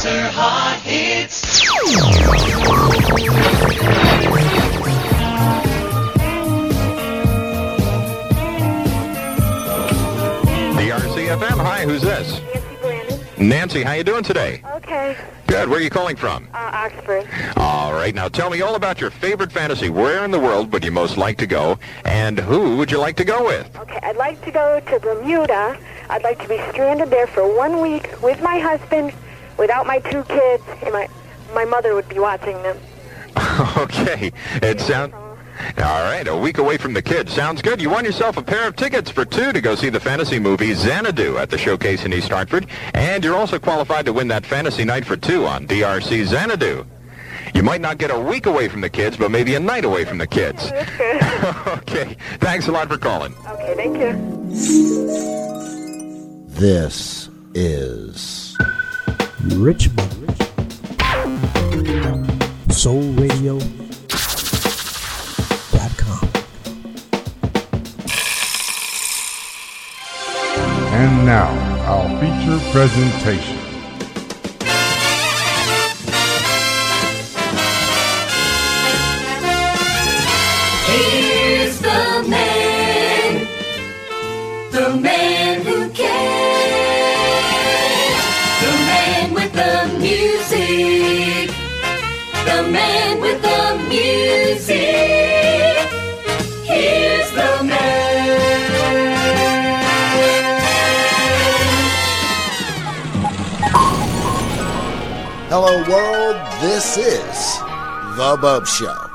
Weezer Hot Hits. DRCFM. Hi, who's this? Nancy Brandon. Nancy, how you doing today? Okay. Good. Where are you calling from? Uh, Oxford. All right. Now tell me all about your favorite fantasy. Where in the world would you most like to go, and who would you like to go with? Okay, I'd like to go to Bermuda. I'd like to be stranded there for one week with my husband, without my two kids, and my my mother would be watching them. okay. It sounds. All right, a week away from the kids. Sounds good. You won yourself a pair of tickets for two to go see the fantasy movie Xanadu at the showcase in East Hartford. And you're also qualified to win that fantasy night for two on DRC Xanadu. You might not get a week away from the kids, but maybe a night away from the kids. That's okay. Thanks a lot for calling. okay, thank you. This is Richmond. SoulRadio.com. And now, our feature presentation. Hello World. This is The Bopst Show.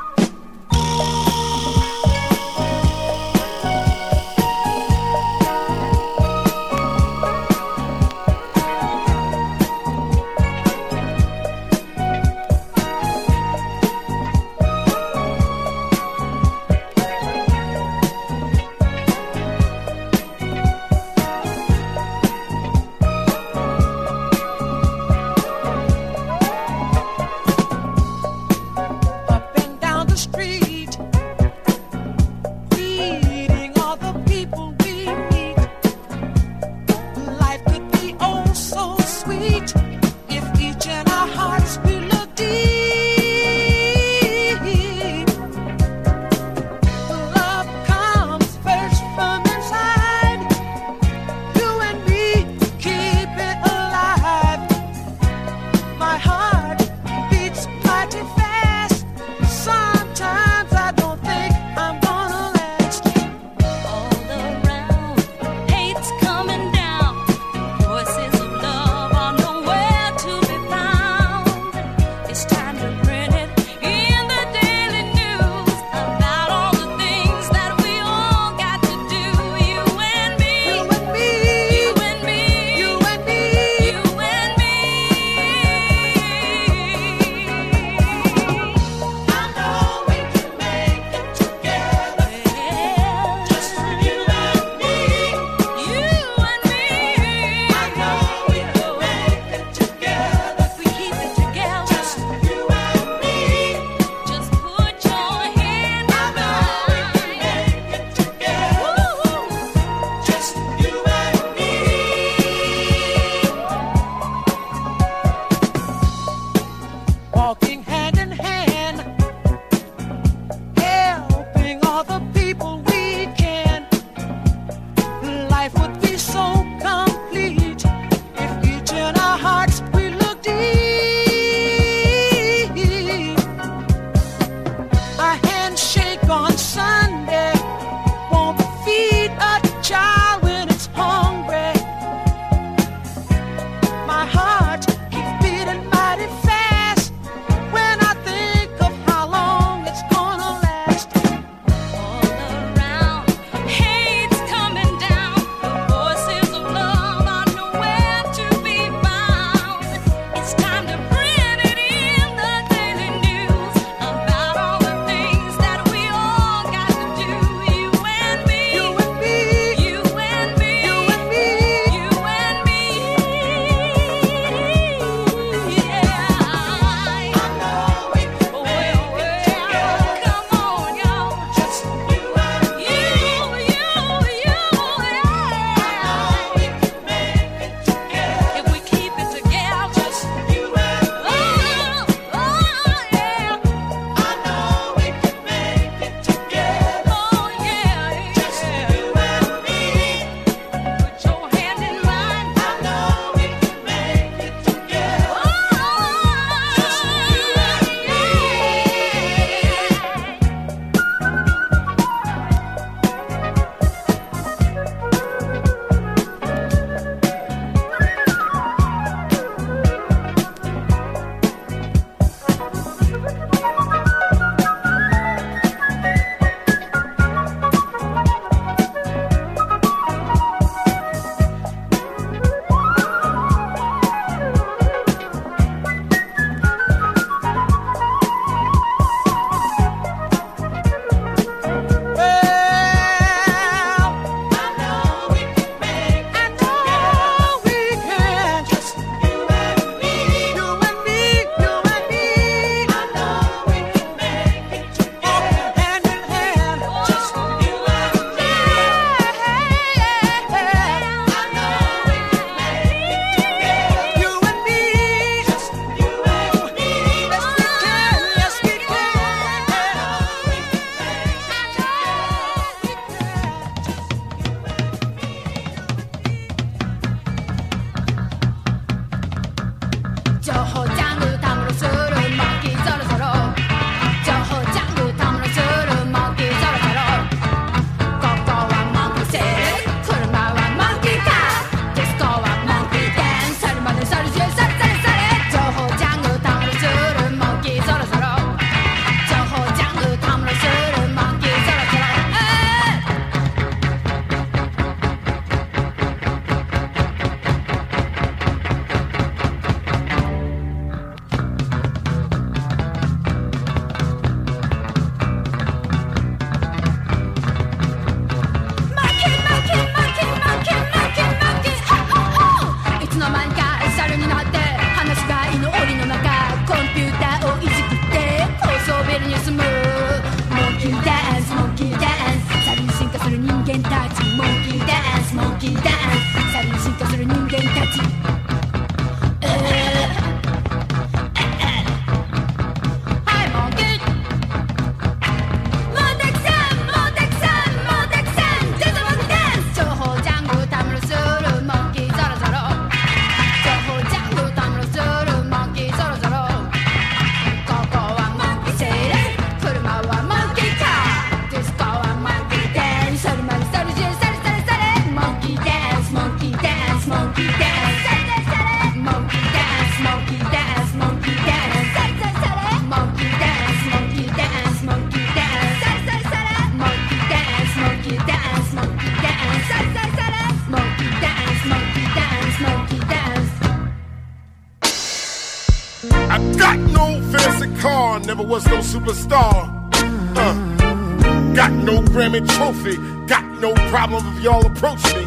If y'all approach me.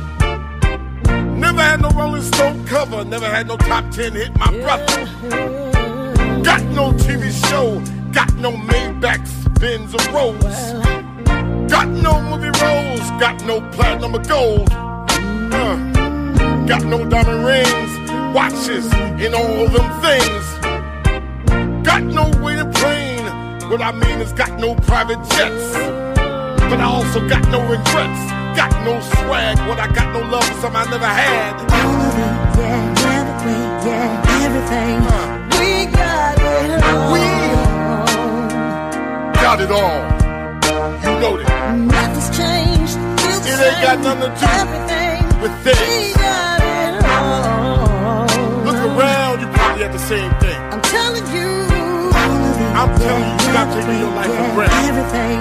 Never had no Rolling Stone cover, never had no top 10 hit, my brother. Got no TV show, got no Maybachs, Benz, or Rolls. Got no movie roles, got no platinum or gold. Uh, got no diamond rings, watches, and all them things. Got no waiting plane, what I mean is got no private jets. But I also got no regrets, got no swag, what I got no love for something I never had. All of it, yeah, everything, yeah, everything. We got it all. We got it all. You know that. Nothing's changed. The It ain't got nothing to do Everything. with We got it all. Look around, you probably have the same thing. I'm telling you. All of it, I'm telling you, you gotta take your life for granted. Everything.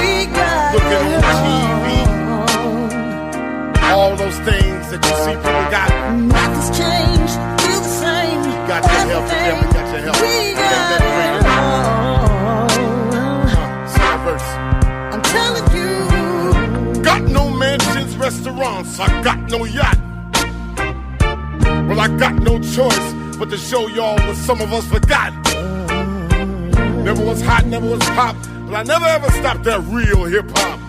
We got Looking it on TV. All. Those things that you see people got. Nothing's changed. Still the same. You Got your help, you Everything. definitely got your help. We got got that it freedom. all. Second verse. I'm telling you. Got no mansions, restaurants, I got no yacht. Well, I got no choice but to show y'all what some of us forgot. Never was hot, never was pop, but I never ever stopped that real hip hop.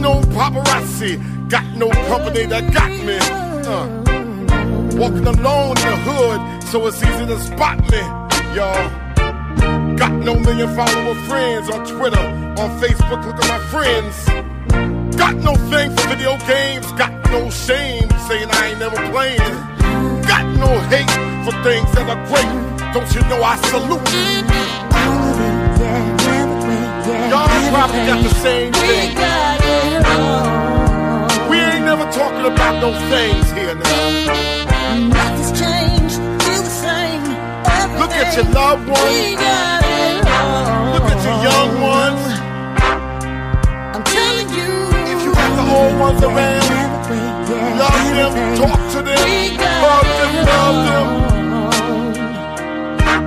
No paparazzi, got no company that got me. Uh, walking alone in the hood, so it's easy to spot me, y'all. Got no million follower friends on Twitter, on Facebook, look at my friends. Got no thing for video games, got no shame saying I ain't never playing. Got no hate for things that are great. Don't you know I salute? All of it, yeah, everything, yeah, Y'all probably got the same thing. We ain't never talking about no things here now. Nothing's changed, still the same. Everything. Look at your loved ones. Look at your young ones. I'm telling you. If you got the old ones around, love them, talk to them, hug them, love them.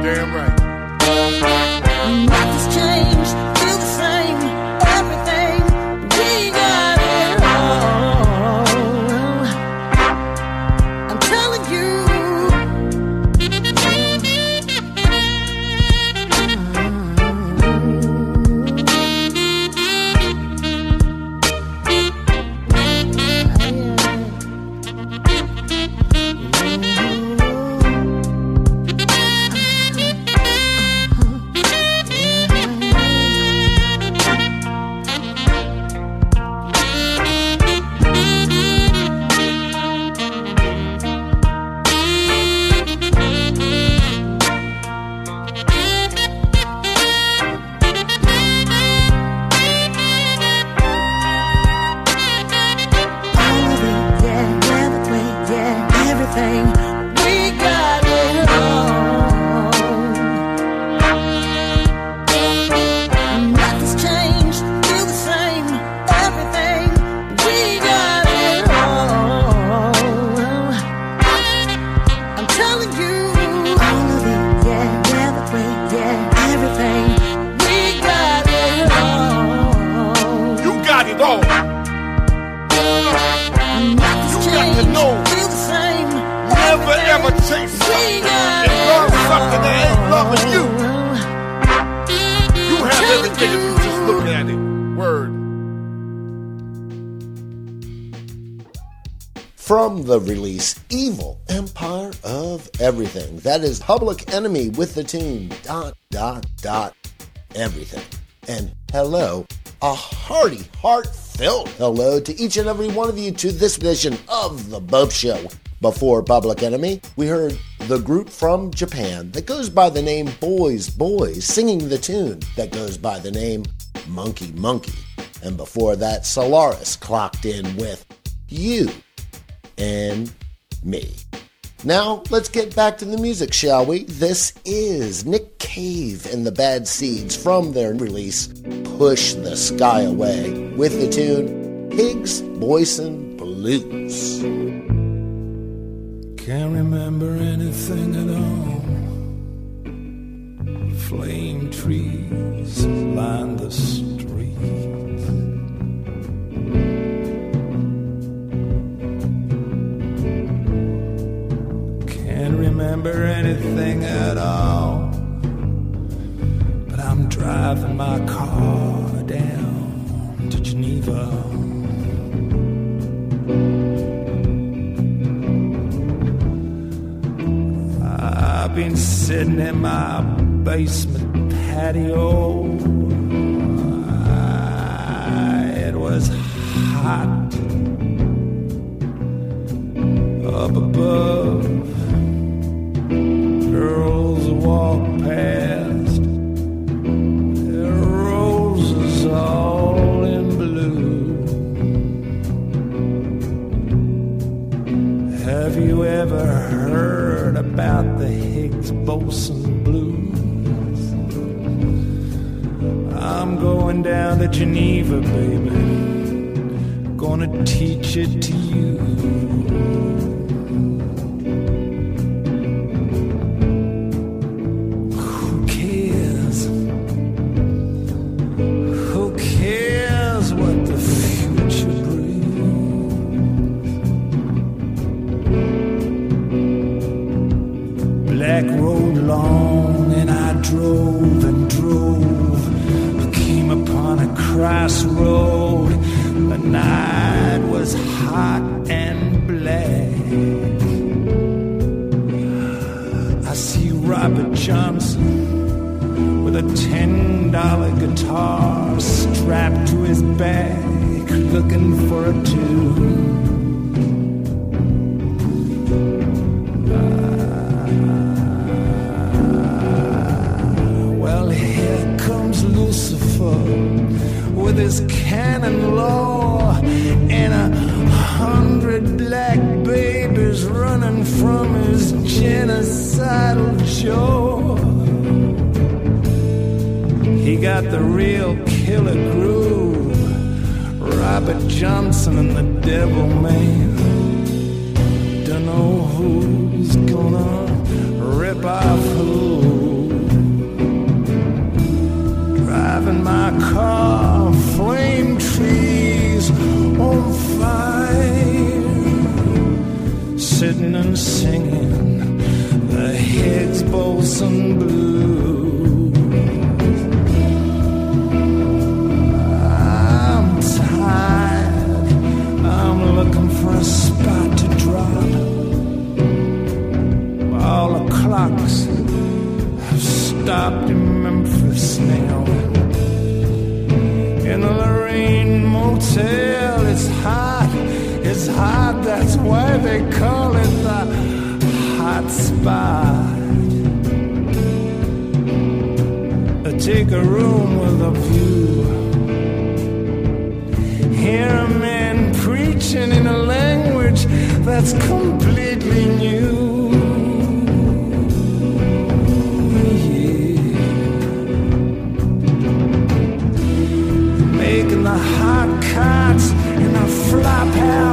Damn right. That is Public Enemy with the tune dot dot dot everything. And hello, a hearty, heartfelt hello to each and every one of you to this edition of The Bopst Show. Before Public Enemy, we heard the group from Japan that goes by the name Boys Boys singing the tune that goes by the name Monkey Monkey. And before that, Solaris clocked in with You and Me. Now, let's get back to the music, shall we? This is Nick Cave and the Bad Seeds from their release Push the Sky Away with the tune Higgs Boson Blues. Can't remember anything at all. Flame trees line the streets. Remember anything at all. But I'm driving my car down to Geneva. I've been sitting in my basement patio. Ah, It was hot up above. About the Higgs boson blues? I'm going down to Geneva, baby. Gonna teach it to you. Black babies running from his genocidal jaw. He got the real killer groove. Robert Johnson and the Devil Man. Don't know who's gonna rip off who. Driving my car, flame trees on fire. Sitting and singing the Higgs boson blues. I'm tired. I'm looking for a spot to drop. All the clocks have stopped in Memphis now. In the Lorraine Motel, it's hot. It's hot. That's why they call it the hot spot. Take a room with a view. Hear a man preaching in a language that's completely new. Making the hot cots in the flop house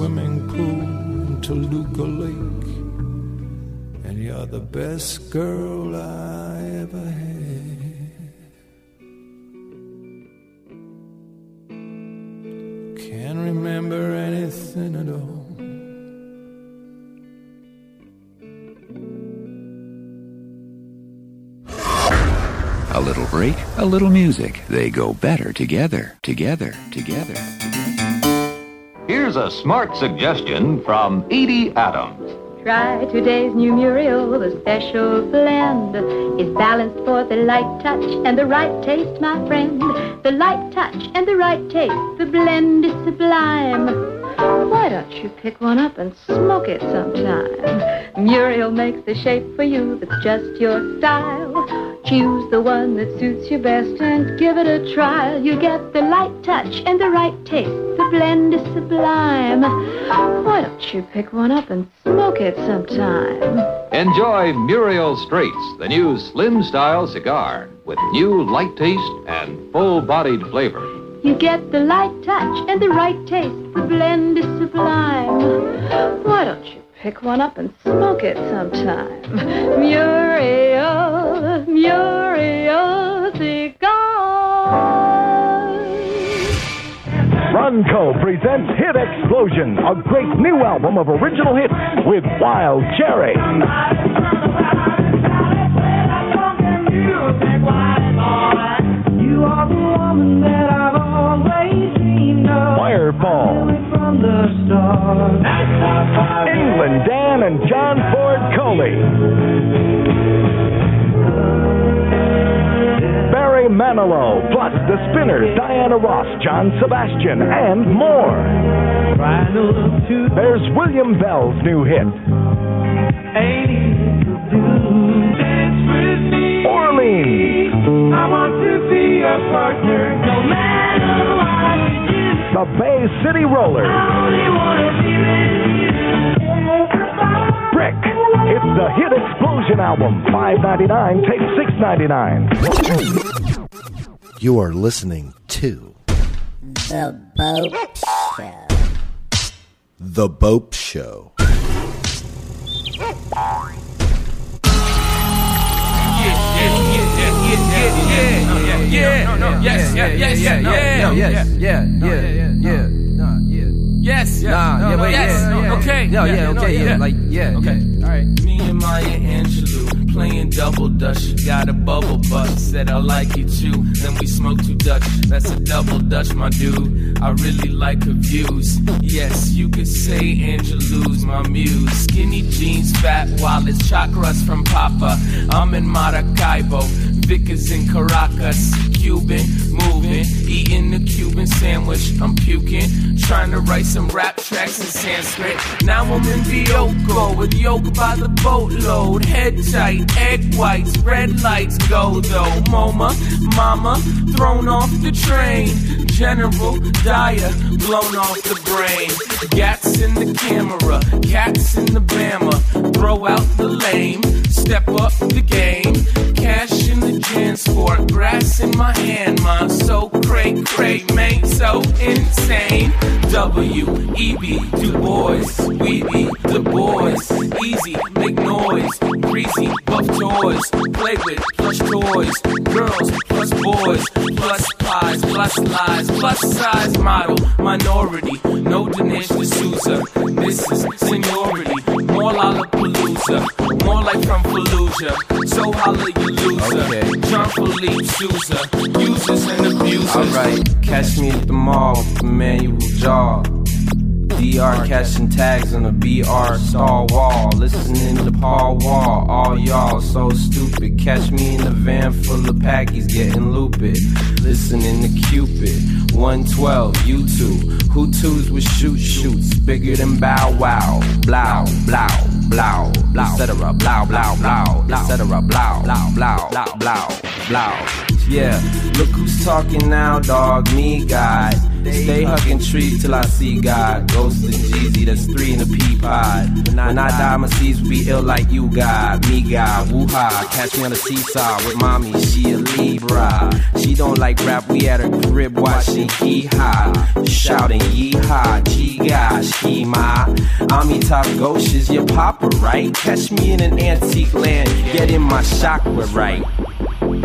swimming pool in Toluca Lake. And you're the best girl I ever had. Can't remember anything at all. A little break, a little music. They go better together, together, together. Here's a smart suggestion from Edie Adams. Try today's new Muriel, the special blend is balanced for the light touch and the right taste, my friend. The light touch and the right taste, the blend is sublime. Why don't you pick one up and smoke it sometime? Muriel makes the shape for you that's just your style. Choose the one that suits you best and give it a try. You get the light touch and the right taste. The blend is sublime. Why don't you pick one up and smoke it sometime? Enjoy Muriel Straits, the new slim style cigar with new light taste and full bodied flavor. You get the light touch and the right taste. The blend is sublime. Why don't you pick one up and smoke it sometime? Muriel, Ronco presents Hit Explosion, a great new album of original hits with Wild Cherry. Fireball. England Dan and John Ford Coley. Manilow, plus the Spinners, Diana Ross, John Sebastian, and more. There's William Bell's new hit. Orleans. No. The Bay City Rollers. Brick. It's the Hit Explosion album. $5.99, tape $6.99. You are listening to The Bopst Show. The Bopst Show. Yeah, no, no, yes, yeah, yes, yeah, yeah, yeah, yes, yeah, yeah, yeah, nah, yeah, yes, yeah, nah, yeah, wait, yes, yeah, okay, yeah, yeah, yeah, no, okay, yeah, yeah, like, yeah, okay, yeah. all right. Maya Angelou playing double dutch. You got a bubble butt, said I like it too. Then we smoked two Dutch, that's a double dutch, my dude. I really like her views. Yes, you could say Angelou's my muse. Skinny jeans, fat wallets, chakras from Papa. I'm in Maracaibo. Vickers in Caracas, Cuban, moving, eating the Cuban sandwich. I'm puking, trying to write some rap tracks in Sanskrit. Now I'm in Bioko with yoga by the boatload. Head tight, egg whites, red lights go though. MoMA, mama, thrown off the train. General Dyer, blown off the brain. Gats in the camera, cats in the Bama. Throw out the lame, step up the game. Cash in the Jansport, grass in my hand, my So cray cray, man, so insane. W E B Du Bois, we be the boys. Easy, make noise, greasy, buff toys. Play with plush toys, girls plus boys, plus pies, plus lies, plus size model, minority. No Dinesh D'Souza, this is seniority. More Lollapalooza, more like from Fallujah. So holla you loser. Okay. Jean Philippe Sousa, users and abusers. Alright, catch me at the mall with the manual Jaw. DR catching tags on the BR star wall. Listening to Paul Wall. All y'all so stupid. Catch me in a van full of packies getting looped. Listening to Cupid. 112, YouTube. Hutus with shoot shoots. Bigger than Bow Wow. Blow, blow, blow, blow, etc. Blow, blow, blow, etc. Blow, blow, blow, blow, blow. Yeah, look who's talking now, dog. Me, God. Stay hugging trees till I see God. Ghost and Jeezy, that's three in a pea pod. When I die, my seeds will be ill like you, God. Me, God. Woo-ha. Catch me on the seesaw with mommy, she a Libra. She don't like rap, we at her crib watching hee-haw. Shouting yee-haw, gee gosh, he ma. Ami top ghost is your papa, right? Catch me in an antique land, Get in my chakra right.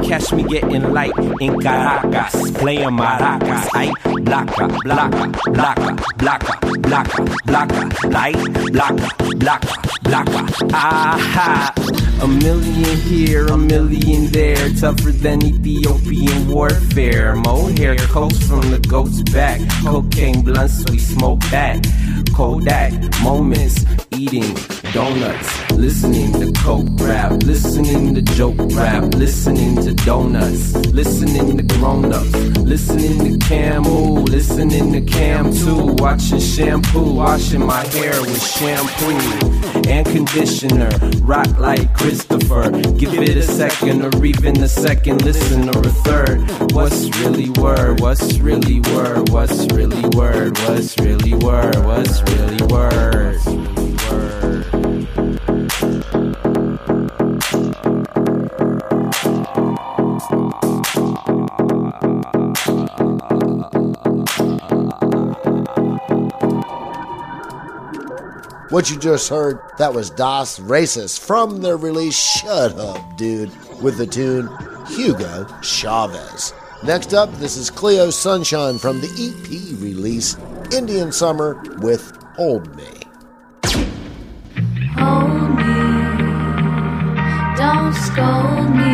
Catch me getting light in Caracas, playing maracas. I blacka, blacka, blacka, blacka, blacka, blacka, light, blacka, blacka, blacka. Aha! A million here, a million there, tougher than Ethiopian warfare. Mohair coats from the goat's back, cocaine blunts, we smoke that. Kodak moments, eating donuts, listening to coke rap, listening to joke rap, listening to donuts, listening to grown ups, listening to Camel, listening to Cam too, watching shampoo, washing my hair with shampoo and conditioner, rock like Christopher. Give it a second or even a second listen or a third. What's really word? What's really word? What's really word? What's really word? What's really word? What you just heard, that was Das Racist from their release Shut Up Dude with the tune Hugo Chavez. Next up, this is Chloe Sunshine from the EP release Indian Summer with Hold Me. Hold me, don't scold me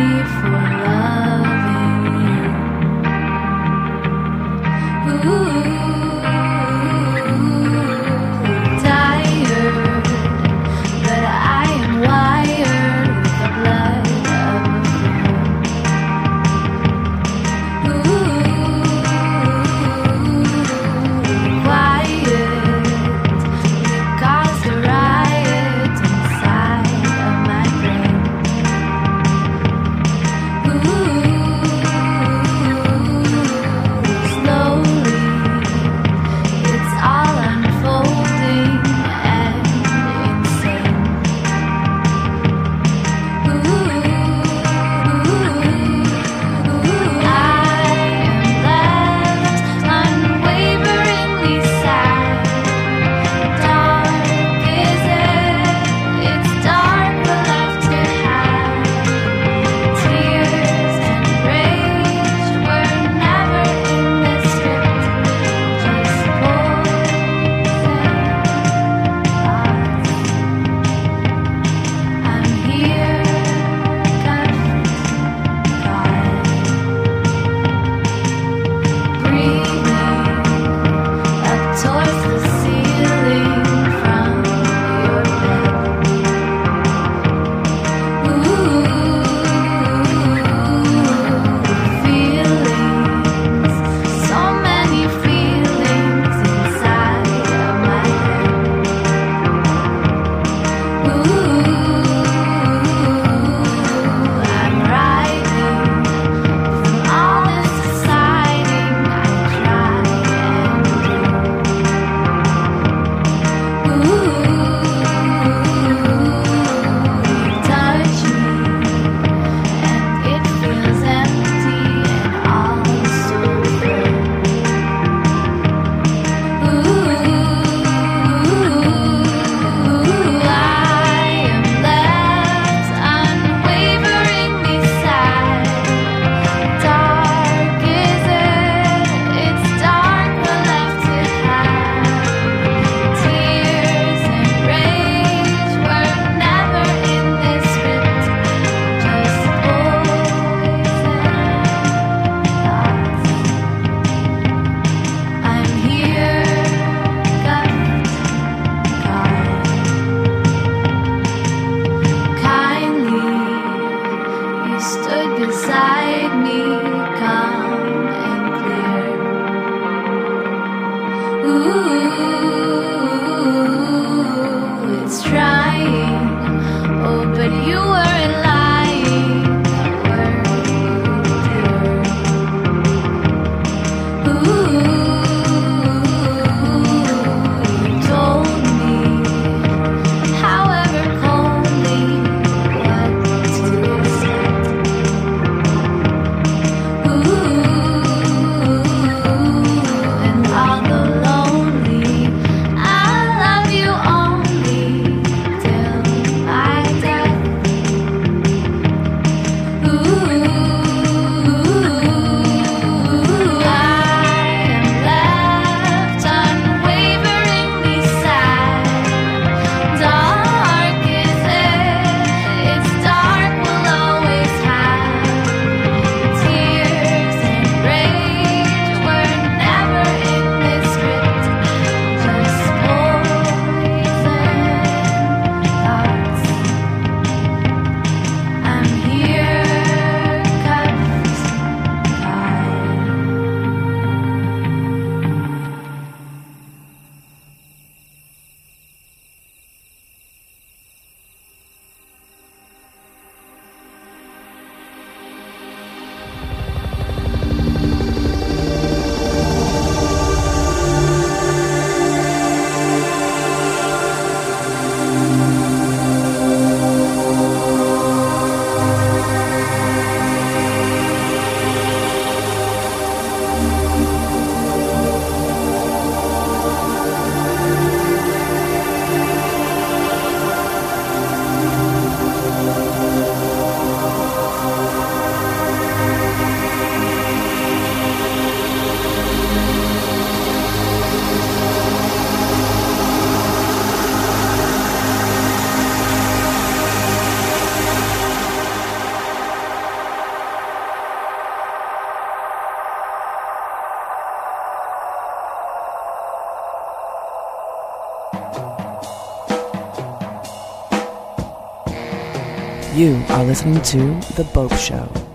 You are listening to The Bopst Show.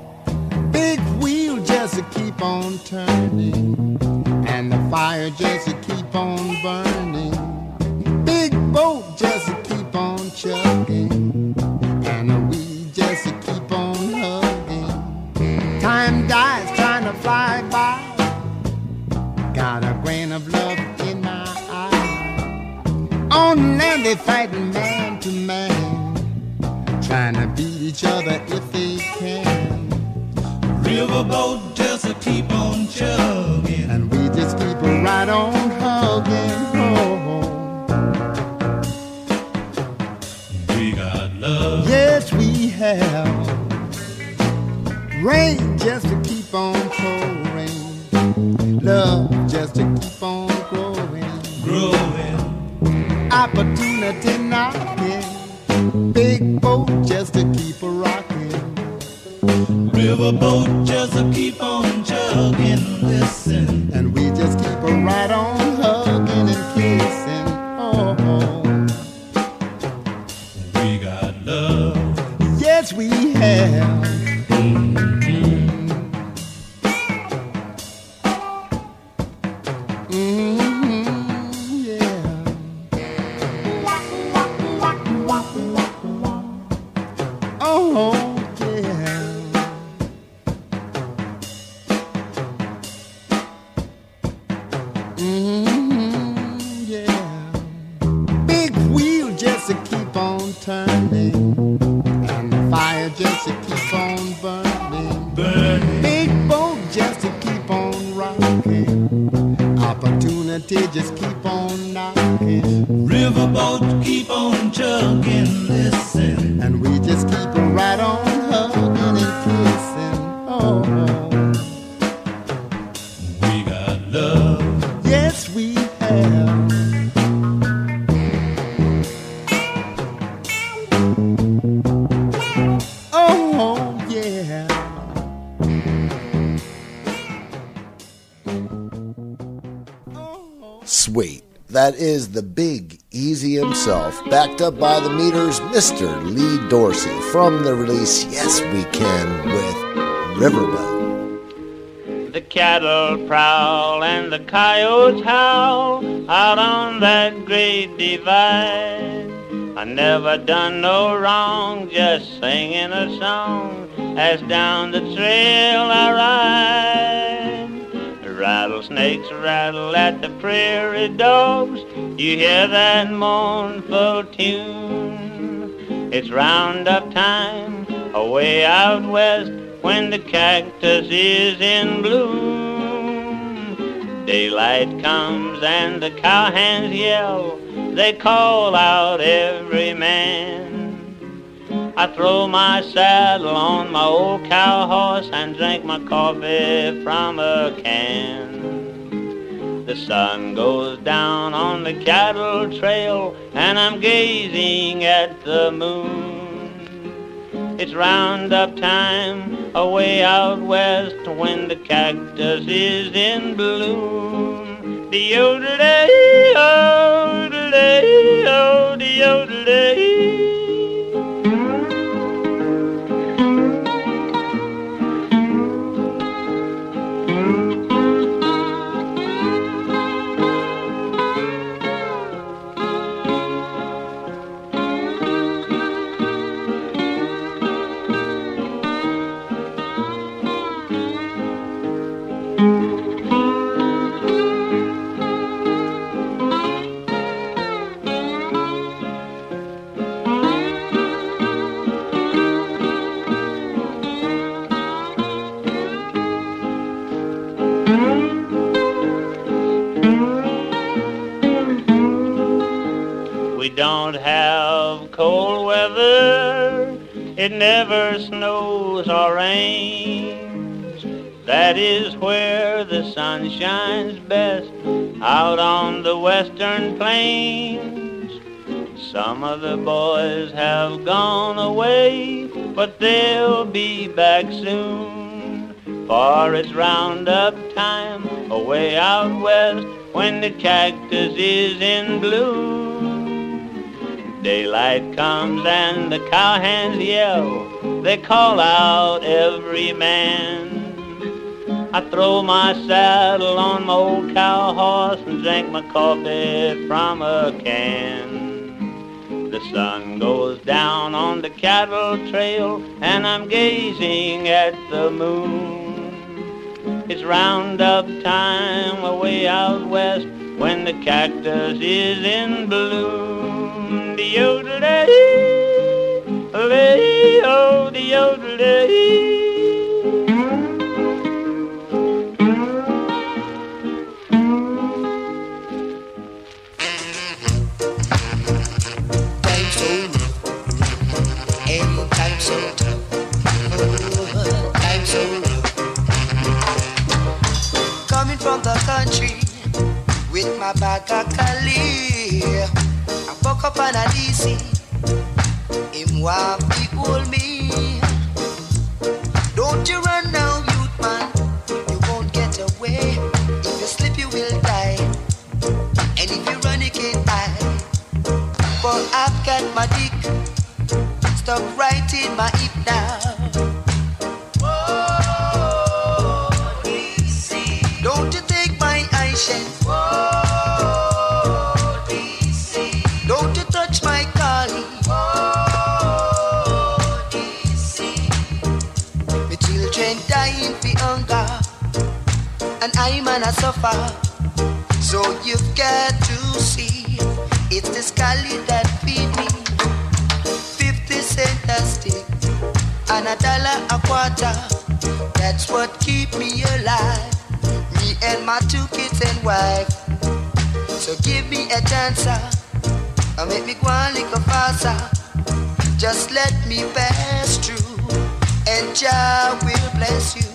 Trying to beat each other if they can. Riverboat just to keep on chugging, and we just keep right on hugging. Oh, we got love. Yes, we have. Rain just to keep on pouring. Love just to keep on growing. Growing. Opportunity knocking. Riverboat just keep on chugging. Listen. The big easy himself, backed up by the meters, Mr. Lee Dorsey, from the release Yes We Can with Riverboat. The cattle prowl and the coyotes howl out on that great divide. I never done no wrong, just singing a song as down the trail I ride. Rattlesnakes rattle at the prairie dogs. You hear that mournful tune. It's roundup time away out west when the cactus is in bloom. Daylight comes and the cowhands yell. They call out every man. I throw my saddle on my old cow horse and drink my coffee from a can. The sun goes down on the cattle trail and I'm gazing at the moon. It's roundup time away out west when the cactus is in bloom. The yodelay-o, the yodelay. Don't have cold weather. It never snows or rains. That is where the sun shines best, out on the western plains. Some of the boys have gone away, but they'll be back soon. For it's roundup time away out west when the cactus is in bloom. Daylight comes and the cowhands yell. They call out every man. I throw my saddle on my old cow horse and drink my coffee from a can. The sun goes down on the cattle trail and I'm gazing at the moon. It's roundup time away out west when the cactus is in bloom. The oh, the time so and time so time so coming from the country with my bag of Cali Woke up on a DC him want to hold me. Don't you run now youth man. You won't get away. If you slip you will die. And if you run you can't hide. But I've got my dick stuck right in my hip now. I'm suffer. So you've got to see. It's the scully that feed me. 50 cent a stick and a dollar a quarter. That's what keep me alive. Me and my two kids and wife. So give me a chance and make me go on little faster. Just let me pass through and Jah will bless you.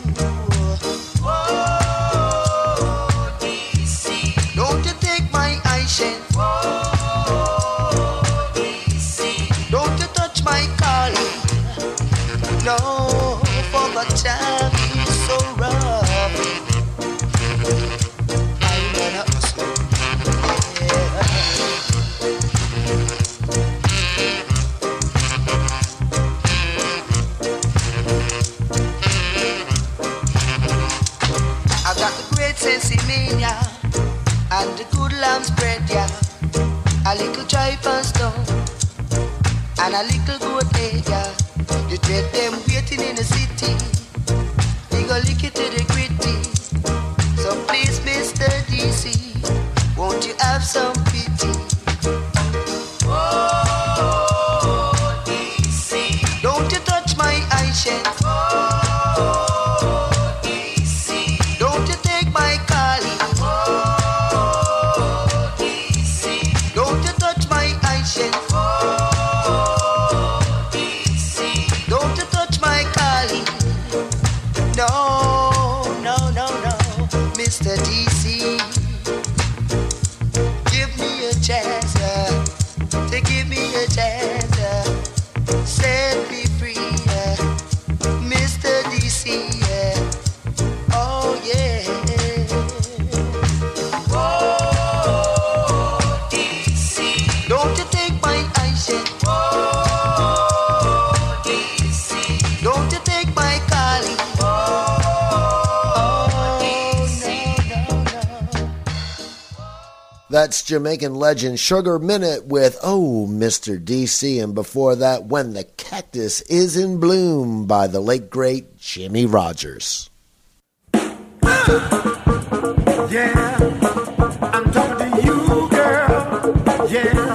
That's Jamaican legend Sugar Minott with Oh, Mr. DC. And before that, When the Cactus is in Bloom by the late great Jimmie Rogers. Yeah, I'm talking to you, girl. Yeah,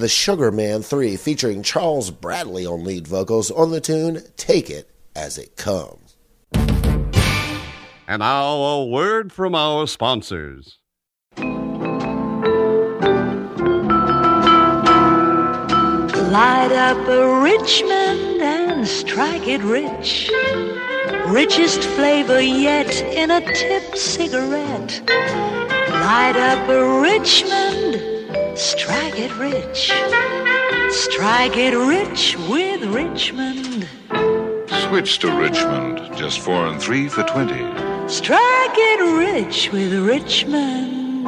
The Sugarman 3 featuring Charles Bradley on lead vocals on the tune Take It As It Comes. And now a word from our sponsors. Light up a Richmond and strike it rich. Richest flavor yet in a tip cigarette. Light up a Richmond, strike it rich. Strike it rich with Richmond. Switch to Richmond. Just four and three for 20. Strike it rich with Richmond.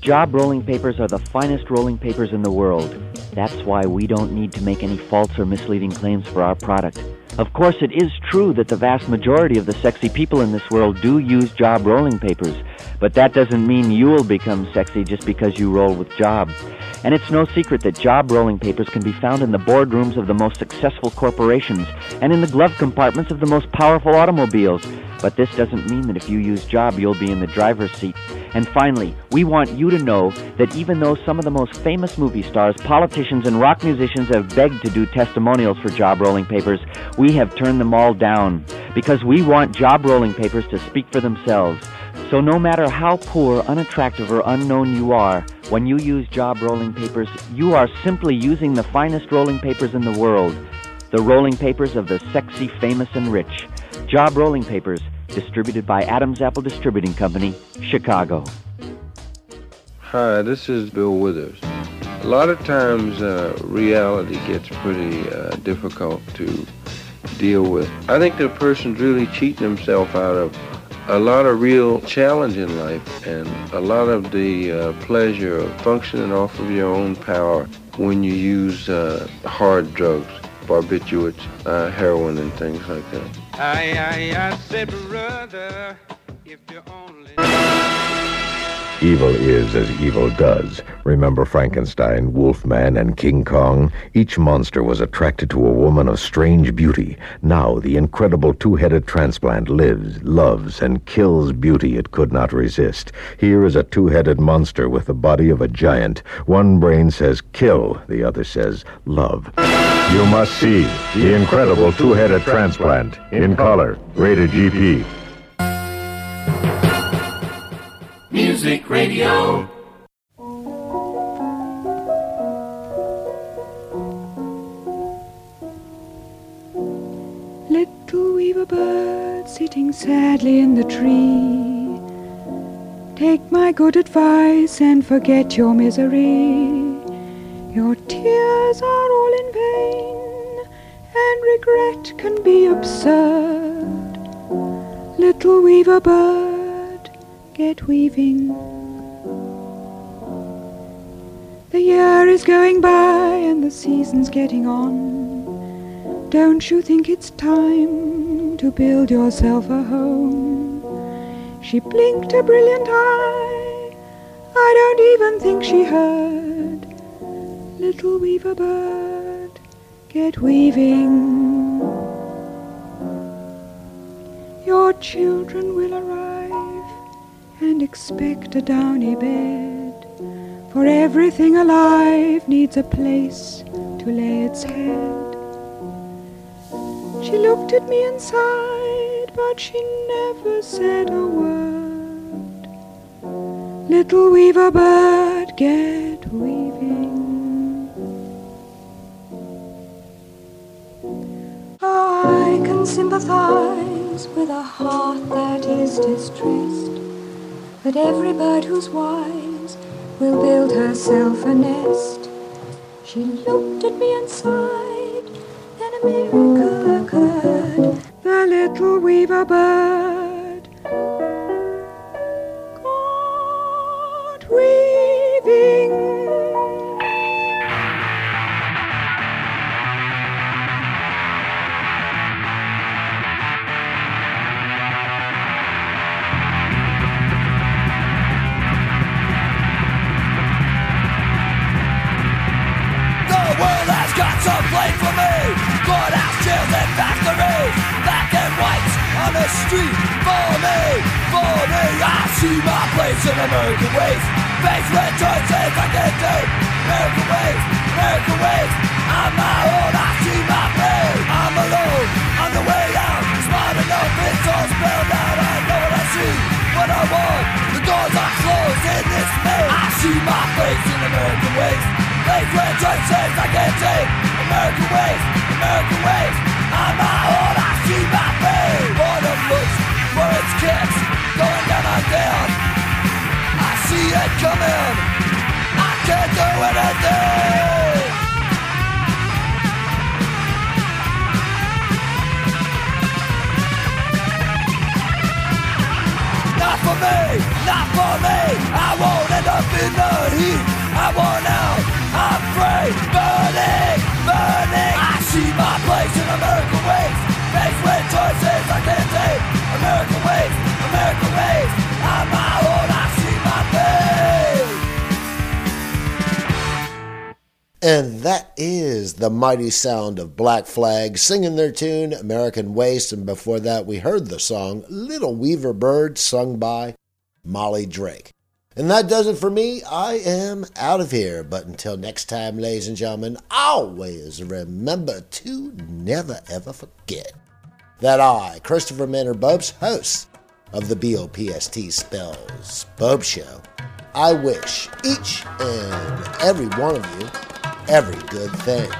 Job rolling papers are the finest rolling papers in the world. That's why we don't need to make any false or misleading claims for our product. Of course, it is true that the vast majority of the sexy people in this world do use job rolling papers, but that doesn't mean you'll become sexy just because you roll with job. And it's no secret that job rolling papers can be found in the boardrooms of the most successful corporations and in the glove compartments of the most powerful automobiles. But this doesn't mean that if you use job, you'll be in the driver's seat. And finally, we want you to know that even though some of the most famous movie stars, politicians, and rock musicians have begged to do testimonials for job rolling papers, we have turned them all down because we want job rolling papers to speak for themselves. So no matter how poor, unattractive, or unknown you are, when you use job rolling papers, you are simply using the finest rolling papers in the world. The rolling papers of the sexy, famous, and rich. Job Rolling Papers, distributed by Adams Apple Distributing Company, Chicago. Hi, this is Bill Withers. A lot of times uh, reality gets pretty uh, difficult to deal with. I think the person's really cheating himself out of a lot of real challenge in life and a lot of the uh, pleasure of functioning off of your own power when you use uh, hard drugs, barbiturates, uh, heroin, and things like that. I, I, I said, brother, if you only. Evil is as evil does. Remember Frankenstein, Wolfman, and King Kong? Each monster was attracted to a woman of strange beauty. Now the incredible two-headed transplant lives, loves, and kills beauty it could not resist. Here is a two-headed monster with the body of a giant. One brain says kill, the other says love. You must see The Incredible Two-Headed Transplant in color, rated GP. Music Radio. Little weaver bird sitting sadly in the tree. Take my good advice and forget your misery. Your tears are all in vain, and regret can be absurd. Little weaver bird, get weaving. The year is going by and the season's getting on. Don't you think it's time to build yourself a home? She blinked a brilliant eye. I don't even think she heard. Little weaver bird, get weaving. Your children will arrive and expect a downy bed. For everything alive needs a place to lay its head. She looked at me and sighed, but she never said a word. Little weaver bird, get weaving. Oh, I can sympathize with a heart that is distressed. But every bird who's wise will build herself a nest. She looked at me and sighed, then a miracle occurred. The little weaver bird some for me. Courthouse, jails, and factories. Black and whites on the street for me, for me. I see my place in American ways. Face with choices I can take. American ways, American ways. I'm my own, I see my place I'm alone, on the way out. Smart enough, it's all spelled out. I know what I see, what I want. The doors are closed in this maze. I see my face in American ways. Face with choices I can take. American ways, American ways. On my own, I see my fate. Boredom looks for its kicks, going down on down. I see it coming. I can't do anything. Not for me, not for me. I won't end up in the heat. I want out. Free, burning, burning. I see my place in American ways. Faced with choices I can't take. American ways, American ways. On my own, I see my fate. And that is the mighty sound of Black Flag singing their tune American Waste. And before that, we heard the song Little Weaver Bird sung by Molly Drake. And that does it for me. I am out of here. But until next time, ladies and gentlemen, always remember to never ever forget that I, Christopher Manor Bopst, host of the BOPST Spells Bub Show, I wish each and every one of you every good thing.